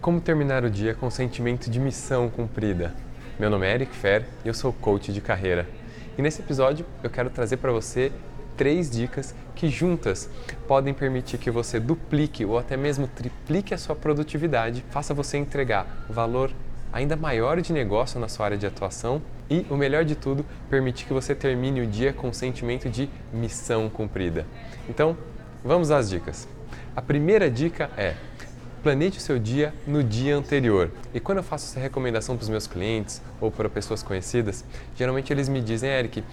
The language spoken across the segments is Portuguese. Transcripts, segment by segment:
Como terminar o dia com um sentimento de missão cumprida? Meu nome é Eric Fer e eu sou coach de carreira. E nesse episódio eu quero trazer para você três dicas que juntas podem permitir que você duplique ou até mesmo triplique a sua produtividade, faça você entregar valor ainda maior de negócio na sua área de atuação e, o melhor de tudo, permitir que você termine o dia com um sentimento de missão cumprida. Então, vamos às dicas. A primeira dica é planeje o seu dia no dia anterior. E quando eu faço essa recomendação para os meus clientes ou para pessoas conhecidas, geralmente eles me dizem, Eric,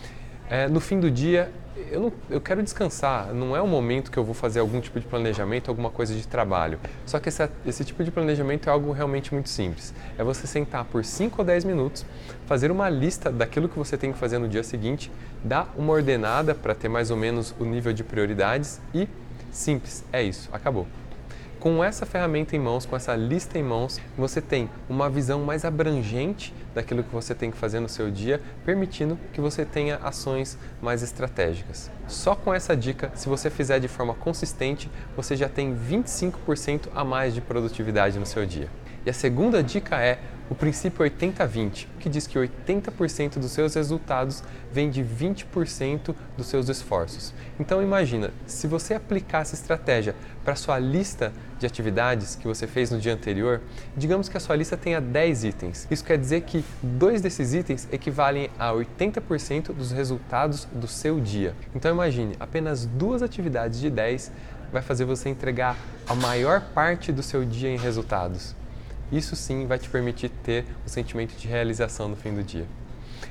é, no fim do dia eu, não, eu quero descansar, não é o momento que eu vou fazer algum tipo de planejamento, alguma coisa de trabalho. Só que esse, esse tipo de planejamento é algo realmente muito simples. É você sentar por 5 ou 10 minutos, fazer uma lista daquilo que você tem que fazer no dia seguinte, dar uma ordenada para ter mais ou menos o nível de prioridades e simples, é isso, acabou. Com essa ferramenta em mãos, com essa lista em mãos, você tem uma visão mais abrangente daquilo que você tem que fazer no seu dia, permitindo que você tenha ações mais estratégicas. Só com essa dica, se você fizer de forma consistente, você já tem 25% a mais de produtividade no seu dia. E a segunda dica é o princípio 80-20, que diz que 80% dos seus resultados vem de 20% dos seus esforços. Então imagina, se você aplicar essa estratégia para sua lista de atividades que você fez no dia anterior, digamos que a sua lista tenha 10 itens. Isso quer dizer que dois desses itens equivalem a 80% dos resultados do seu dia. Então imagine, apenas duas atividades de 10 vai fazer você entregar a maior parte do seu dia em resultados. Isso sim vai te permitir ter o sentimento de realização no fim do dia.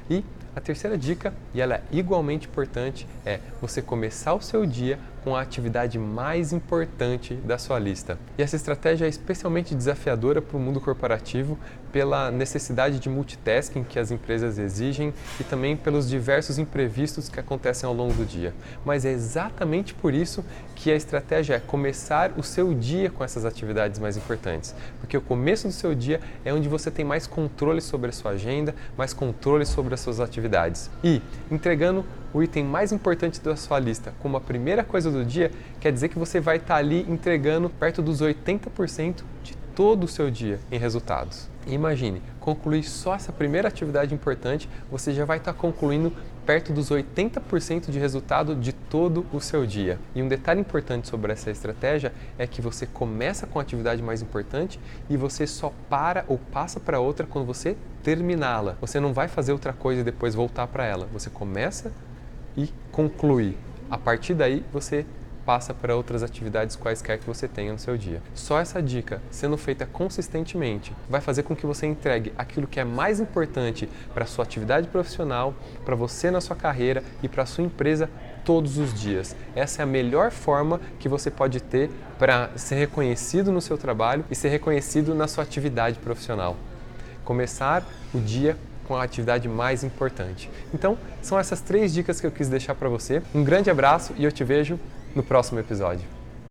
E a terceira dica, e ela é igualmente importante, é você começar o seu dia com a atividade mais importante da sua lista. E essa estratégia é especialmente desafiadora para o mundo corporativo pela necessidade de multitasking que as empresas exigem e também pelos diversos imprevistos que acontecem ao longo do dia. Mas é exatamente por isso que a estratégia é começar o seu dia com essas atividades mais importantes, porque o começo do seu dia é onde você tem mais controle sobre a sua agenda, mais controle sobre as suas atividades. E entregando o item mais importante da sua lista como a primeira coisa do dia, quer dizer que você vai estar tá ali entregando perto dos 80% de todo o seu dia em resultados. imagine, concluir só essa primeira atividade importante, você já vai estar tá concluindo perto dos 80% de resultado de todo o seu dia. E um detalhe importante sobre essa estratégia é que você começa com a atividade mais importante e você só para ou passa para outra quando você terminá-la. Você não vai fazer outra coisa e depois voltar para ela. Você começa e conclui. A partir daí, você passa para outras atividades quaisquer que você tenha no seu dia. Só essa dica, sendo feita consistentemente, vai fazer com que você entregue aquilo que é mais importante para a sua atividade profissional, para você na sua carreira e para a sua empresa todos os dias. Essa é a melhor forma que você pode ter para ser reconhecido no seu trabalho e ser reconhecido na sua atividade profissional. Começar o dia com a atividade mais importante. Então, são essas três dicas que eu quis deixar para você. Um grande abraço e eu te vejo no próximo episódio.